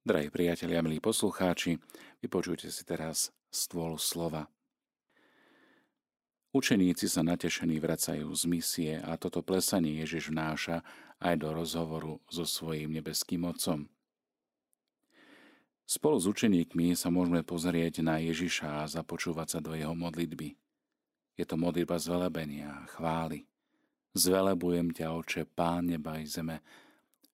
Drahí priatelia, milí poslucháči, vypočujte si teraz stôl slova. Učeníci sa natešení vracajú z misie a toto plesanie Ježiš vnáša aj do rozhovoru so svojím nebeským Otcom. Spolu s učeníkmi sa môžeme pozrieť na Ježiša a započúvať sa do jeho modlitby. Je to modlitba zvelebenia a chvály. Zvelebujem ťa, oče, Pán neba i zeme,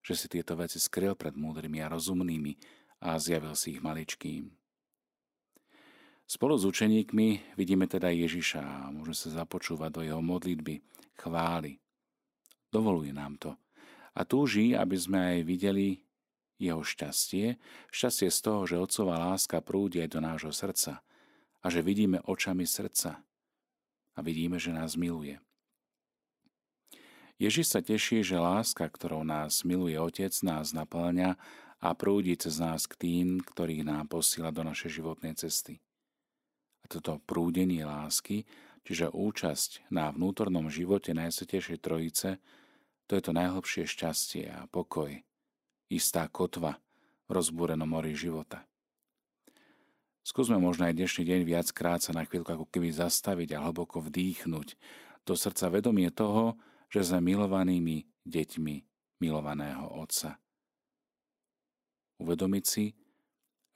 že si tieto veci skryl pred múdrymi a rozumnými a zjavil si ich maličkým. Spolu s učeníkmi vidíme teda Ježiša a môžeme sa započúvať do jeho modlitby, chvály. Dovoluje nám to. A túži, aby sme aj videli jeho šťastie, šťastie z toho, že otcová láska prúdi aj do nášho srdca a že vidíme očami srdca a vidíme, že nás miluje. Ježiš sa teší, že láska, ktorou nás miluje Otec, nás naplňa a prúdi cez nás k tým, ktorých nám posiela do našej životnej cesty. A toto prúdenie lásky, čiže účasť na vnútornom živote Najsvetejšej Trojice, to je to najhlbšie šťastie a pokoj, istá kotva v rozbúrenom mori života. Skúsme možno aj dnešný deň viackrát sa na chvíľku ako keby zastaviť a hlboko vdýchnuť do srdca vedomie toho, že sme milovanými deťmi milovaného Otca. Uvedomiť si,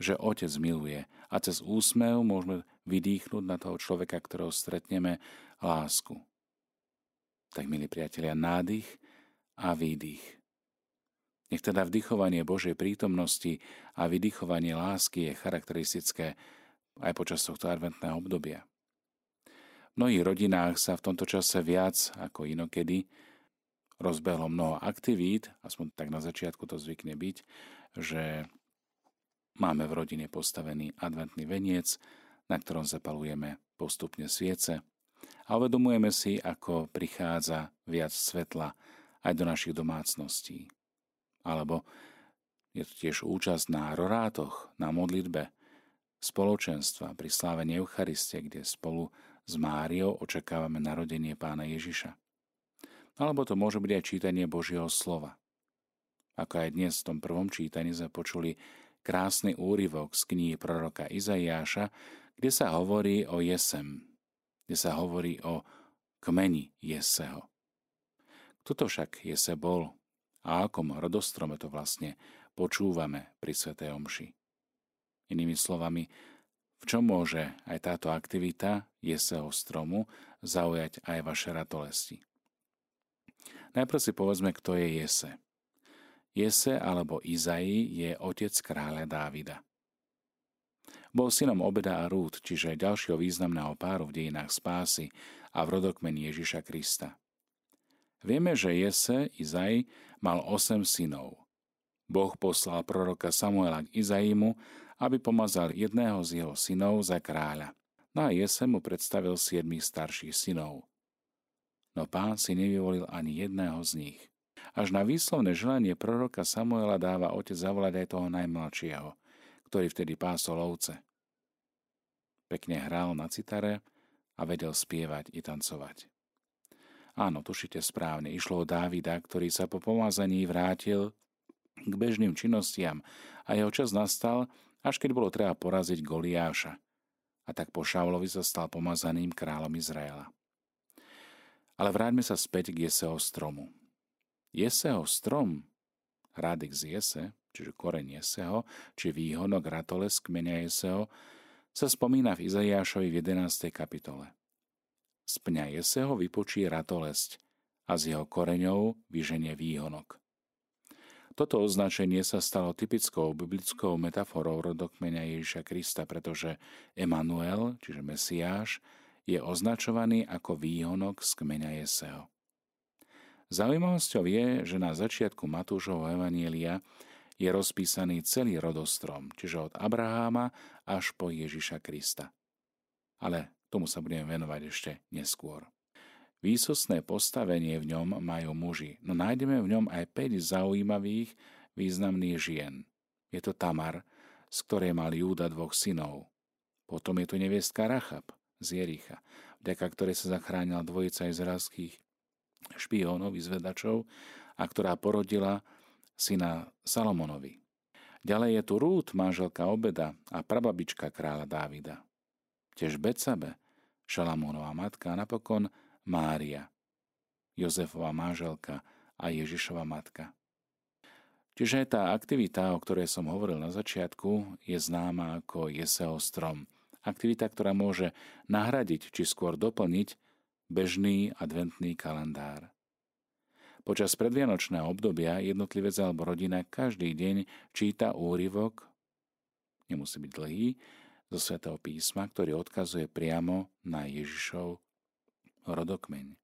že Otec miluje a cez úsmev môžeme vydýchnuť na toho človeka, ktorého stretneme, lásku. Tak, milí priatelia, nádych a výdych. Nech teda vdychovanie Božej prítomnosti a vydýchovanie lásky je charakteristické aj počas tohto adventného obdobia. Mnohých rodinách sa v tomto čase viac ako inokedy rozbehlo mnoho aktivít, aspoň tak na začiatku to zvykne byť, že máme v rodine postavený adventný veniec, na ktorom zapalujeme postupne sviece a uvedomujeme si, ako prichádza viac svetla aj do našich domácností. Alebo je to tiež účasť na rorátoch, na modlitbe, spoločenstva pri slávení Eucharistie, kde spolu s Máriou očakávame narodenie pána Ježiša. Alebo to môže byť aj čítanie Božieho slova. Ako aj dnes v tom prvom čítaní sme počuli krásny úryvok z knihy proroka Izaiáša, kde sa hovorí o Jesem, kde sa hovorí o kmeni Jeseho. Kto to však Jese bol a akom rodostrome to vlastne počúvame pri Svetej Omši? Inými slovami, v čom môže aj táto aktivita jeseho stromu zaujať aj vaše ratolesti? Najprv si povedzme, kto je Jese. Jese alebo Izai je otec kráľa Dávida. Bol synom Obeda a Rút, čiže ďalšieho významného páru v dejinách spásy a v rodokmeni Ježiša Krista. Vieme, že Jese, Izai, mal osem synov. Boh poslal proroka Samuela k Izaimu aby pomazal jedného z jeho synov za kráľa. No a Jese mu predstavil siedmých starších synov. No pán si nevyvolil ani jedného z nich. Až na výslovné želanie proroka Samuela dáva otec zavolať aj toho najmladšieho, ktorý vtedy pásol ovce. Pekne hral na citare a vedel spievať i tancovať. Áno, tušite správne, išlo o Dávida, ktorý sa po pomazaní vrátil k bežným činnostiam a jeho čas nastal, až keď bolo treba poraziť Goliáša. A tak po Šaulovi sa stal pomazaným kráľom Izraela. Ale vráťme sa späť k Jeseho stromu. Jeseho strom, radix Jese, čiže koreň Jeseho, či výhonok ratoles kmeňa Jeseho, sa spomína v Izaiášovi v 11. kapitole. Z pňa Jeseho vypočí ratolesť a z jeho koreňov vyženie výhonok. Toto označenie sa stalo typickou biblickou metaforou rodokmeňa Ježiša Krista, pretože Emanuel, čiže Mesiáš, je označovaný ako výhonok z kmeňa Jeseho. Zaujímavosťou je, že na začiatku Matúšovho Evanielia je rozpísaný celý rodostrom, čiže od Abraháma až po Ježiša Krista. Ale tomu sa budeme venovať ešte neskôr. Výsostné postavenie v ňom majú muži, no nájdeme v ňom aj 5 zaujímavých, významných žien. Je to Tamar, z ktorej mal Júda dvoch synov. Potom je tu neviestka Rachab z Jericha, vďaka ktorej sa zachránila dvojica izraelských špiónov, vyzvedačov a ktorá porodila syna Salomonovi. Ďalej je tu Rút, manželka Obeda a prababička kráľa Dávida. Tiež Becabe, Šalamónová matka a napokon Mária, Jozefova manželka a Ježišova matka. Čiže tá aktivita, o ktorej som hovoril na začiatku, je známa ako Jeseo strom. Aktivita, ktorá môže nahradiť či skôr doplniť bežný adventný kalendár. Počas predvianočného obdobia jednotlivec alebo rodina každý deň číta úryvok, nemusí byť dlhý, zo svätého písma, ktorý odkazuje priamo na Ježišov rodokmeň.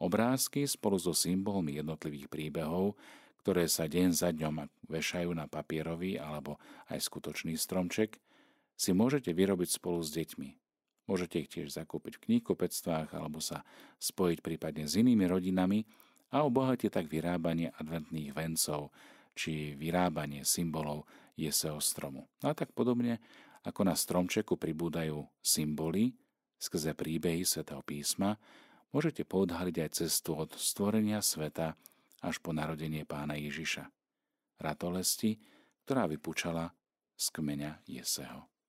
Obrázky spolu so symbolmi jednotlivých príbehov, ktoré sa deň za dňom vešajú na papierový alebo aj skutočný stromček, si môžete vyrobiť spolu s deťmi. Môžete ich tiež zakúpiť v knihkopectvách alebo sa spojiť prípadne s inými rodinami, a obohatie tak vyrábanie adventných vencov či vyrábanie symbolov jeseho stromu. A tak podobne, ako na stromčeku pribúdajú symboly skrze príbehy svätého písma, môžete poodhaliť aj cestu od stvorenia sveta až po narodenie pána Ježiša. Ratolesti, ktorá vypúčala z kmeňa Jeseho.